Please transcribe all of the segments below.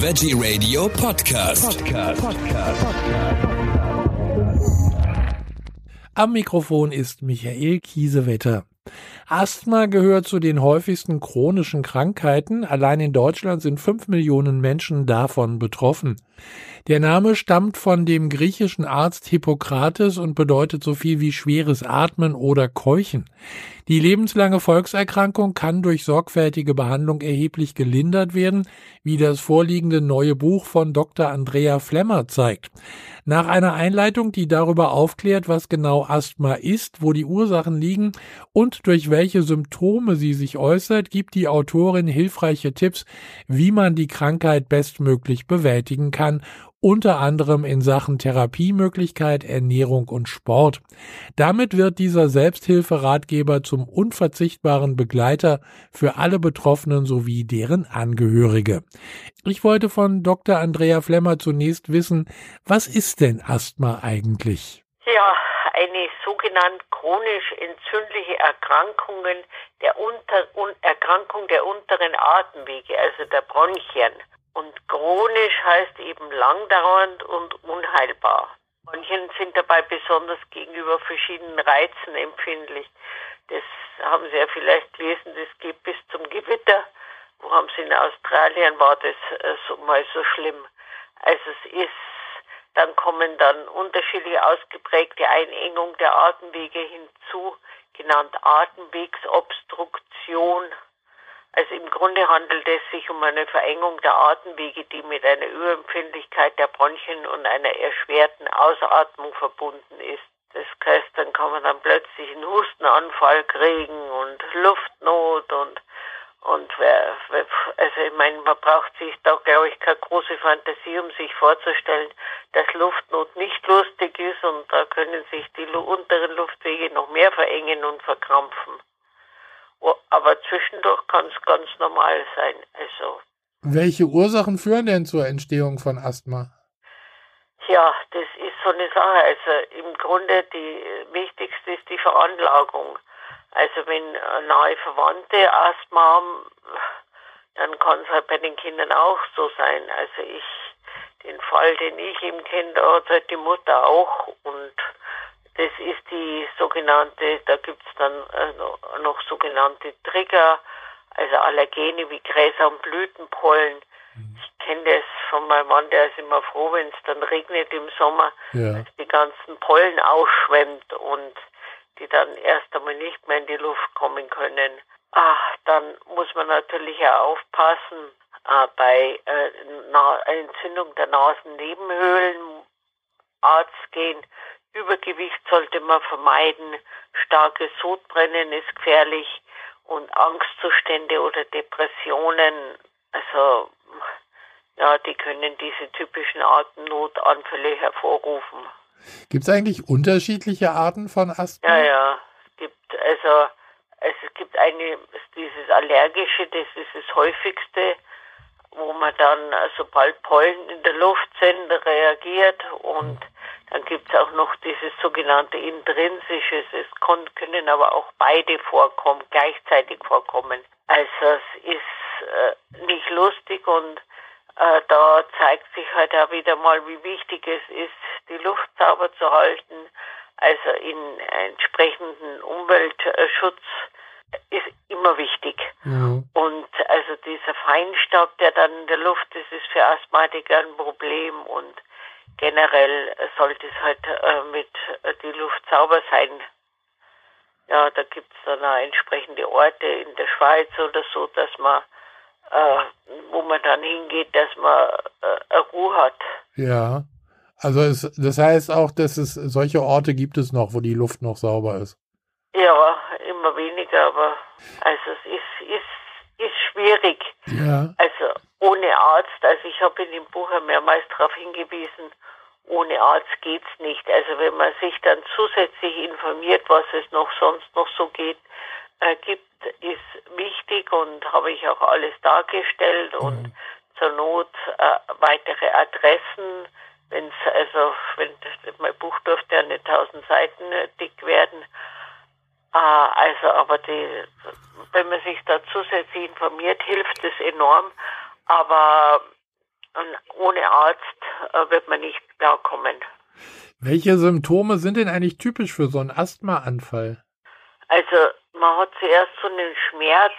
Veggie Radio Podcast. Podcast. Podcast. Am Mikrofon ist Michael Kiesewetter. Asthma gehört zu den häufigsten chronischen Krankheiten. Allein in Deutschland sind fünf Millionen Menschen davon betroffen. Der Name stammt von dem griechischen Arzt Hippokrates und bedeutet so viel wie schweres Atmen oder Keuchen. Die lebenslange Volkserkrankung kann durch sorgfältige Behandlung erheblich gelindert werden, wie das vorliegende neue Buch von Dr. Andrea Flemmer zeigt. Nach einer Einleitung, die darüber aufklärt, was genau Asthma ist, wo die Ursachen liegen und durch welche Symptome sie sich äußert, gibt die Autorin hilfreiche Tipps, wie man die Krankheit bestmöglich bewältigen kann unter anderem in Sachen Therapiemöglichkeit, Ernährung und Sport. Damit wird dieser Selbsthilferatgeber zum unverzichtbaren Begleiter für alle Betroffenen sowie deren Angehörige. Ich wollte von Dr. Andrea Flemmer zunächst wissen, was ist denn Asthma eigentlich? Ja, eine sogenannte chronisch entzündliche Erkrankung der Unter Erkrankung der unteren Atemwege, also der Bronchien. Und chronisch heißt eben langdauernd und unheilbar. Manchen sind dabei besonders gegenüber verschiedenen Reizen empfindlich. Das haben Sie ja vielleicht gelesen, das geht bis zum Gewitter. Wo haben Sie in Australien war das äh, so, mal so schlimm. Also es ist, dann kommen dann unterschiedlich ausgeprägte Einengung der Atemwege hinzu, genannt Atemwegsobstruktion. Also im Grunde handelt es sich um eine Verengung der Atemwege, die mit einer Überempfindlichkeit der Bronchien und einer erschwerten Ausatmung verbunden ist. Das heißt, dann kann man dann plötzlich einen Hustenanfall kriegen und Luftnot und und wer, also ich meine, man braucht sich da, glaube ich, keine große Fantasie, um sich vorzustellen, dass Luftnot nicht lustig ist und da können sich die unteren Luftwege noch mehr verengen und verkrampfen. Oh, aber zwischendurch kann es ganz normal sein. Also. Welche Ursachen führen denn zur Entstehung von Asthma? Ja, das ist so eine Sache. Also im Grunde die wichtigste ist die Veranlagung. Also wenn nahe Verwandte Asthma haben, dann kann es halt bei den Kindern auch so sein. Also ich, den Fall, den ich eben kenne, da hat halt die Mutter auch und das ist die sogenannte, da gibt es dann äh, noch sogenannte Trigger, also Allergene wie Gräser und Blütenpollen. Mhm. Ich kenne das von meinem Mann, der ist immer froh, wenn es dann regnet im Sommer, ja. dass die ganzen Pollen ausschwemmt und die dann erst einmal nicht mehr in die Luft kommen können. Ach, dann muss man natürlich auch aufpassen äh, bei äh, Entzündung der Nasennebenhöhlen, Arzt gehen, Übergewicht sollte man vermeiden. Starkes Sodbrennen ist gefährlich und Angstzustände oder Depressionen, also ja, die können diese typischen Atemnotanfälle hervorrufen. Gibt es eigentlich unterschiedliche Arten von Asthma? Ja, ja. Es gibt also es gibt eine dieses allergische, das ist das häufigste, wo man dann sobald Pollen in der Luft sind reagiert und dann gibt es auch noch dieses sogenannte intrinsische. Es können aber auch beide vorkommen, gleichzeitig vorkommen. Also es ist äh, nicht lustig und äh, da zeigt sich halt auch wieder mal, wie wichtig es ist, die Luft sauber zu halten. Also in entsprechenden Umweltschutz ist immer wichtig. Ja. Und also dieser Feinstaub, der dann in der Luft ist, ist für Asthmatiker ein Problem und generell sollte es halt äh, mit äh, die Luft sauber sein. Ja, da gibt es dann auch entsprechende Orte in der Schweiz oder so, dass man, äh, wo man dann hingeht, dass man äh, Ruhe hat. Ja, also es, das heißt auch, dass es solche Orte gibt es noch, wo die Luft noch sauber ist. Ja, immer weniger, aber also es ist, ist, ist schwierig. Ja. Also ohne Arzt, also ich habe in dem Buch mehrmals darauf hingewiesen, ohne Arzt geht's nicht. Also wenn man sich dann zusätzlich informiert, was es noch sonst noch so geht, äh, gibt, ist wichtig und habe ich auch alles dargestellt mhm. und zur Not äh, weitere Adressen, wenn es also wenn mein Buch dürfte ja nicht tausend Seiten äh, dick werden. Äh, also aber die, wenn man sich da zusätzlich informiert, hilft es enorm. Aber und ohne Arzt äh, wird man nicht klarkommen. Welche Symptome sind denn eigentlich typisch für so einen Asthmaanfall? Also man hat zuerst so einen Schmerz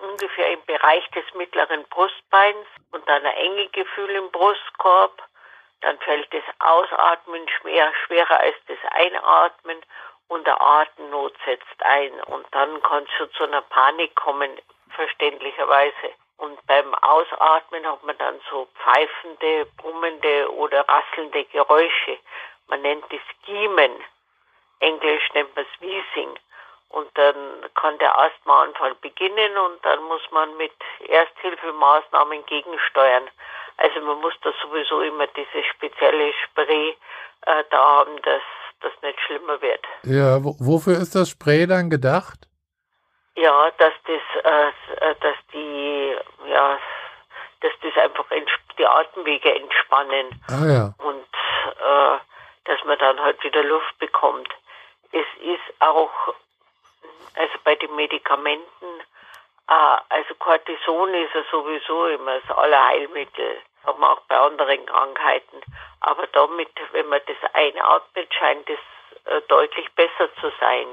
ungefähr im Bereich des mittleren Brustbeins und dann ein Engegefühl im Brustkorb. Dann fällt das Ausatmen schwer, schwerer als das Einatmen und der Atemnot setzt ein. Und dann kann es schon zu einer Panik kommen, verständlicherweise. Und beim Ausatmen hat man dann so pfeifende, brummende oder rasselnde Geräusche. Man nennt es Giemen. Englisch nennt man es Wheezing. Und dann kann der Asthmaanfall beginnen und dann muss man mit Ersthilfemaßnahmen gegensteuern. Also man muss da sowieso immer dieses spezielle Spray äh, da haben, dass das nicht schlimmer wird. Ja, wofür ist das Spray dann gedacht? Ja, dass das, äh, dass die, ja, dass das einfach die Atemwege entspannen. Ah ja. Und äh, dass man dann halt wieder Luft bekommt. Es ist auch, also bei den Medikamenten, äh, also Cortison ist ja sowieso immer das Allerheilmittel, haben wir auch bei anderen Krankheiten. Aber damit, wenn man das einatmet, scheint es äh, deutlich besser zu sein.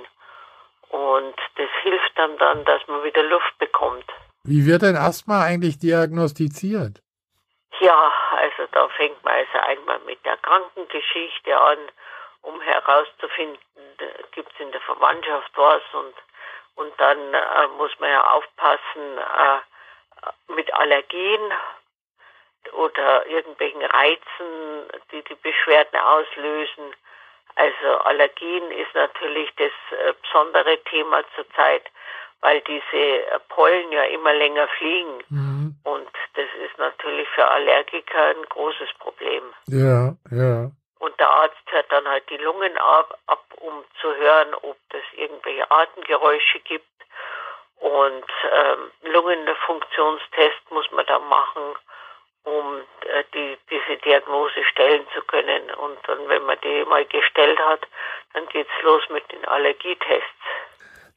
Und das hilft dann dann, dass man wieder Luft bekommt. Wie wird denn Asthma eigentlich diagnostiziert? Ja, also da fängt man also einmal mit der Krankengeschichte an, um herauszufinden, gibt es in der Verwandtschaft was und, und dann äh, muss man ja aufpassen äh, mit Allergien oder irgendwelchen Reizen, die die Beschwerden auslösen. Also Allergien ist natürlich das äh, besondere Thema zurzeit, weil diese äh, Pollen ja immer länger fliegen. Mhm. Und das ist natürlich für Allergiker ein großes Problem. Ja, ja. Und der Arzt hört dann halt die Lungen ab, ab um zu hören, ob es irgendwelche Atemgeräusche gibt. Und ähm, Lungenfunktionstest muss man dann machen um äh, die, diese Diagnose stellen zu können. Und dann, wenn man die mal gestellt hat, dann geht's los mit den Allergietests.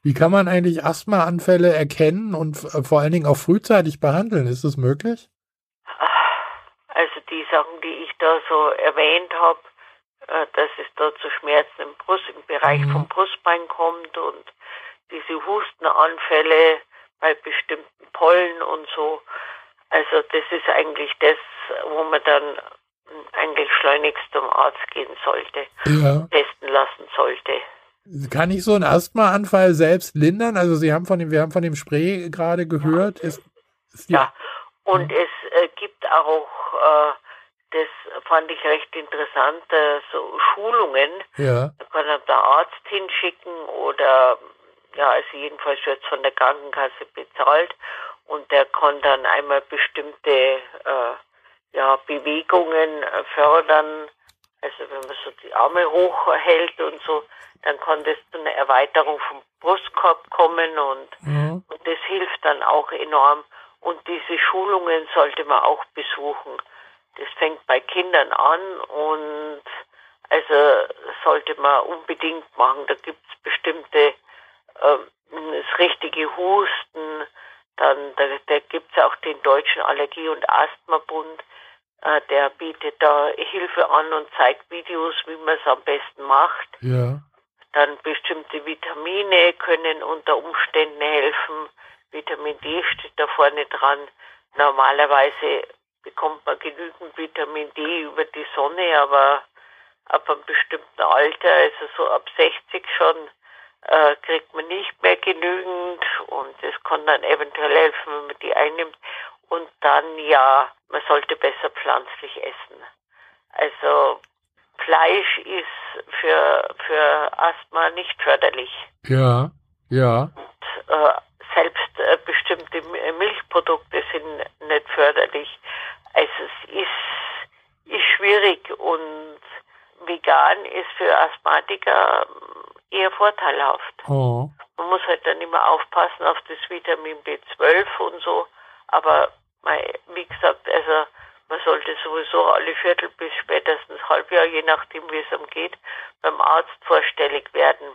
Wie kann man eigentlich Asthmaanfälle erkennen und äh, vor allen Dingen auch frühzeitig behandeln? Ist das möglich? Also die Sachen, die ich da so erwähnt habe, äh, dass es da zu Schmerzen im Brust, im Bereich mhm. vom Brustbein kommt und diese Hustenanfälle bei bestimmten Pollen und so, also das ist eigentlich das, wo man dann eigentlich schleunigst zum Arzt gehen sollte, ja. testen lassen sollte. Kann ich so einen Asthmaanfall selbst lindern? Also Sie haben von dem, wir haben von dem Spray gerade gehört. Ist, ist ja, und ja. es äh, gibt auch, äh, das fand ich recht interessant, äh, so Schulungen. Ja. Da kann der Arzt hinschicken oder ja, also jedenfalls wird es von der Krankenkasse bezahlt und der kann dann einmal bestimmte äh, ja, Bewegungen äh, fördern. Also wenn man so die Arme hochhält und so, dann kann das zu einer Erweiterung vom Brustkorb kommen und, mhm. und das hilft dann auch enorm. Und diese Schulungen sollte man auch besuchen. Das fängt bei Kindern an und also sollte man unbedingt machen. Da gibt es bestimmte, äh, das richtige Husten, dann da, da gibt es auch den Deutschen Allergie- und Asthmabund, äh, der bietet da Hilfe an und zeigt Videos, wie man es am besten macht. Ja. Dann bestimmte Vitamine können unter Umständen helfen. Vitamin D steht da vorne dran. Normalerweise bekommt man genügend Vitamin D über die Sonne, aber ab einem bestimmten Alter, also so ab 60 schon, äh, kriegt man nicht mehr genügend kann dann eventuell helfen, wenn man die einnimmt. Und dann ja, man sollte besser pflanzlich essen. Also Fleisch ist für, für Asthma nicht förderlich. Ja, ja. Und, äh, selbst äh, bestimmte Milchprodukte sind nicht förderlich. Also es ist, ist schwierig und vegan ist für Asthmatiker eher vorteilhaft. Oh. Man muss halt dann immer aufpassen auf das Vitamin B12 und so. Aber wie gesagt, also man sollte sowieso alle Viertel bis spätestens Halbjahr, je nachdem wie es einem geht, beim Arzt vorstellig werden.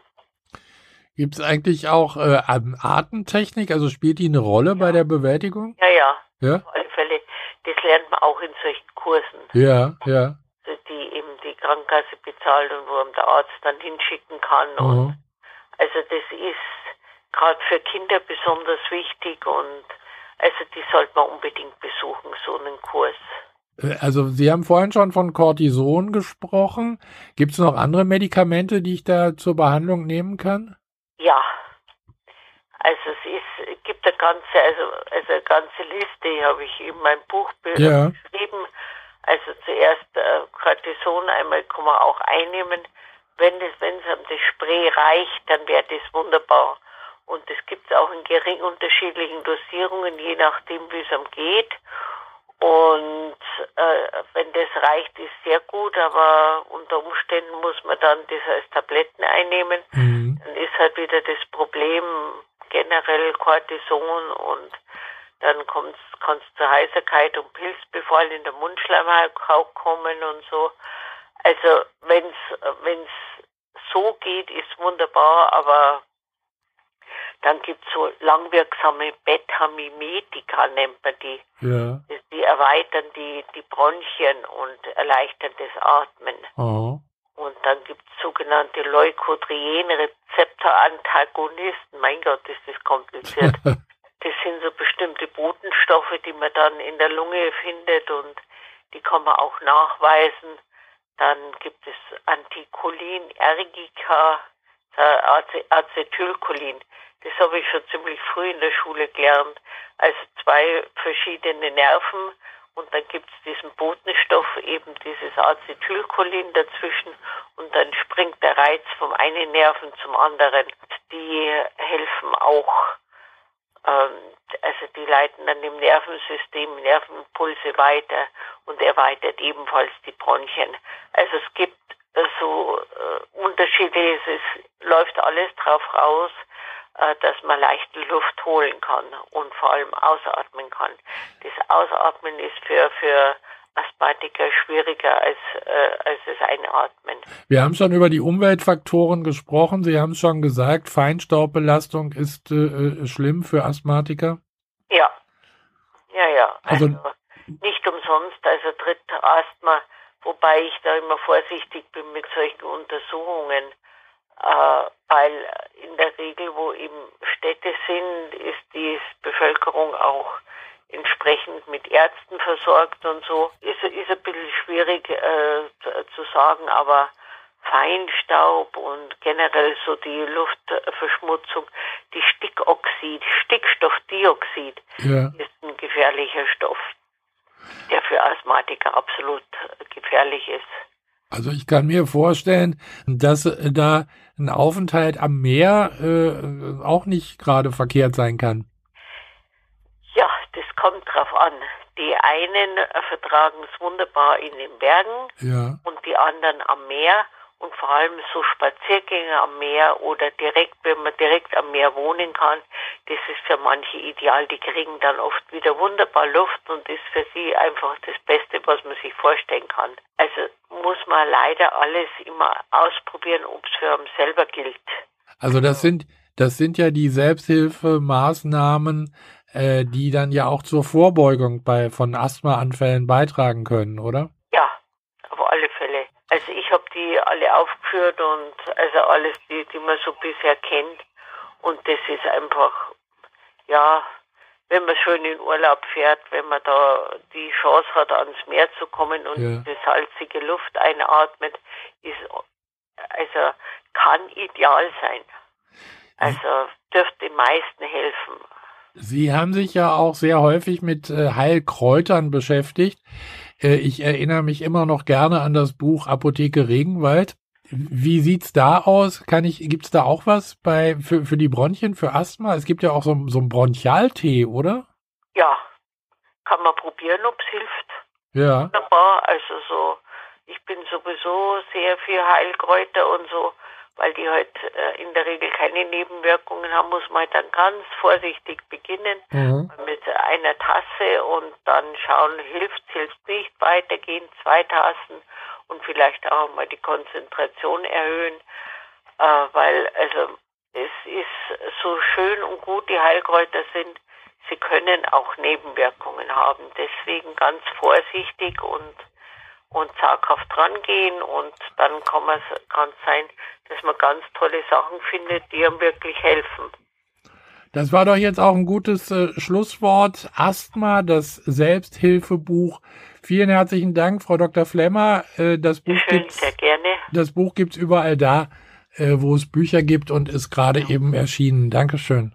Gibt es eigentlich auch äh, Atemtechnik? Also spielt die eine Rolle ja. bei der Bewältigung? Ja, ja. Ja? Auf alle Fälle. Das lernt man auch in solchen Kursen. Ja, ja. Also die eben die Krankenkasse bezahlt und wo der Arzt dann hinschicken kann. Mhm. Und also das ist gerade für Kinder besonders wichtig und also die sollte man unbedingt besuchen, so einen Kurs. Äh, Also Sie haben vorhin schon von Cortison gesprochen. Gibt es noch andere Medikamente, die ich da zur Behandlung nehmen kann? Ja. Also es ist, gibt eine ganze, also, also eine ganze Liste, die habe ich in meinem Buch be- Ja. beschrieben. Also zuerst äh, Cortison, einmal kann man auch einnehmen. Wenn es, wenn es einem das Spray reicht, dann wäre das wunderbar. Und es gibt es auch in gering unterschiedlichen Dosierungen, je nachdem, wie es einem geht. Und äh, wenn das reicht, ist sehr gut, aber unter Umständen muss man dann das als Tabletten einnehmen. Mhm. Dann ist halt wieder das Problem generell Cortison und dann kann es zur Heiserkeit und Pilzbefall in der Mundschleimhaut kommen und so. Also wenn es so geht, ist wunderbar, aber dann gibt es so langwirksame Beta-Mimetika, nennt man die. Ja. Die erweitern die, die Bronchien und erleichtern das Atmen. Oh. Und dann gibt es sogenannte Leukotrienrezeptorantagonisten. Mein Gott, ist das kompliziert. das sind so bestimmte Botenstoffe, die man dann in der Lunge findet und die kann man auch nachweisen. Dann gibt es Anticholin, Ergica, äh, Acetylcholin. Das habe ich schon ziemlich früh in der Schule gelernt. Also zwei verschiedene Nerven und dann gibt es diesen Botenstoff, eben dieses Acetylcholin dazwischen und dann springt der Reiz vom einen Nerven zum anderen. Die helfen auch, also die leiten dann im Nervensystem Nervenimpulse weiter und erweitert ebenfalls die Bronchien. Also es gibt so äh, Unterschiede, es ist, läuft alles drauf raus, äh, dass man leichte Luft holen kann und vor allem ausatmen kann. Das Ausatmen ist für, für Asthmatiker schwieriger als, äh, als das Einatmen. Wir haben schon über die Umweltfaktoren gesprochen. Sie haben es schon gesagt, Feinstaubbelastung ist äh, schlimm für Asthmatiker. Ja, ja, ja. Also- Also, nicht umsonst, also tritt Asthma, wobei ich da immer vorsichtig bin mit solchen Untersuchungen, äh, weil in der Regel, wo eben Städte sind, ist die Bevölkerung auch entsprechend mit Ärzten versorgt und so. Ist, ist ein bisschen schwierig äh, zu, sagen, aber Feinstaub und generell so die Luftverschmutzung, die Stickoxid, Stickstoffdioxid Ja. ist ein gefährlicher Stoff, der für Asthmatiker absolut gefährlich ist. Also ich kann mir vorstellen, dass äh, da ein Aufenthalt am Meer äh, auch nicht gerade verkehrt sein kann. Kommt drauf an. Die einen vertragen es wunderbar in den Bergen Ja. und die anderen am Meer und vor allem so Spaziergänge am Meer oder direkt, wenn man direkt am Meer wohnen kann, das ist für manche ideal. Die kriegen dann oft wieder wunderbar Luft und ist für sie einfach das Beste, was man sich vorstellen kann. Also muss man leider alles immer ausprobieren, ob es für einen selber gilt. Also das sind das sind ja die Selbsthilfemaßnahmen, äh, die dann ja auch zur Vorbeugung bei von Asthmaanfällen beitragen können, oder? Ja, auf alle Fälle. Also ich habe die alle aufgeführt und also alles, die, die man so bisher kennt. Und das ist einfach, ja, wenn man schön in Urlaub fährt, wenn man da die Chance hat, ans Meer zu kommen und Ja. diese salzige Luft einatmet, ist also kann ideal sein. Also dürfte den meisten helfen. Sie haben sich ja auch sehr häufig mit äh, Heilkräutern beschäftigt. Äh, ich erinnere mich immer noch gerne an das Buch Apotheke Regenwald. Wie sieht's da aus? Kann ich, gibt's da auch was bei, für, für die Bronchien, für Asthma? Es gibt ja auch so, so einen Bronchialtee, oder? Ja, kann man probieren, ob es hilft. Ja. wunderbar. Also so, ich bin sowieso sehr für Heilkräuter und so, weil die halt äh, in der Regel keine Nebenwirkungen haben, muss man halt dann ganz vorsichtig beginnen Mhm. mit einer Tasse und dann schauen, hilft hilft nicht, weitergehen, zwei Tassen und vielleicht auch mal die Konzentration erhöhen, äh, weil also es ist so schön und gut die Heilkräuter sind, sie können auch Nebenwirkungen haben. Deswegen ganz vorsichtig und, und zaghaft rangehen und dann kann es sein, dass man ganz tolle Sachen findet, die einem wirklich helfen. Das war doch jetzt auch ein gutes äh, Schlusswort. Asthma, das Selbsthilfebuch. Vielen herzlichen Dank, Frau Dr. Flemmer. Äh, das Buch Schön, gibt's, sehr gerne. Das Buch gibt's überall da, äh, wo es Bücher gibt und ist gerade ja. eben erschienen. Dankeschön.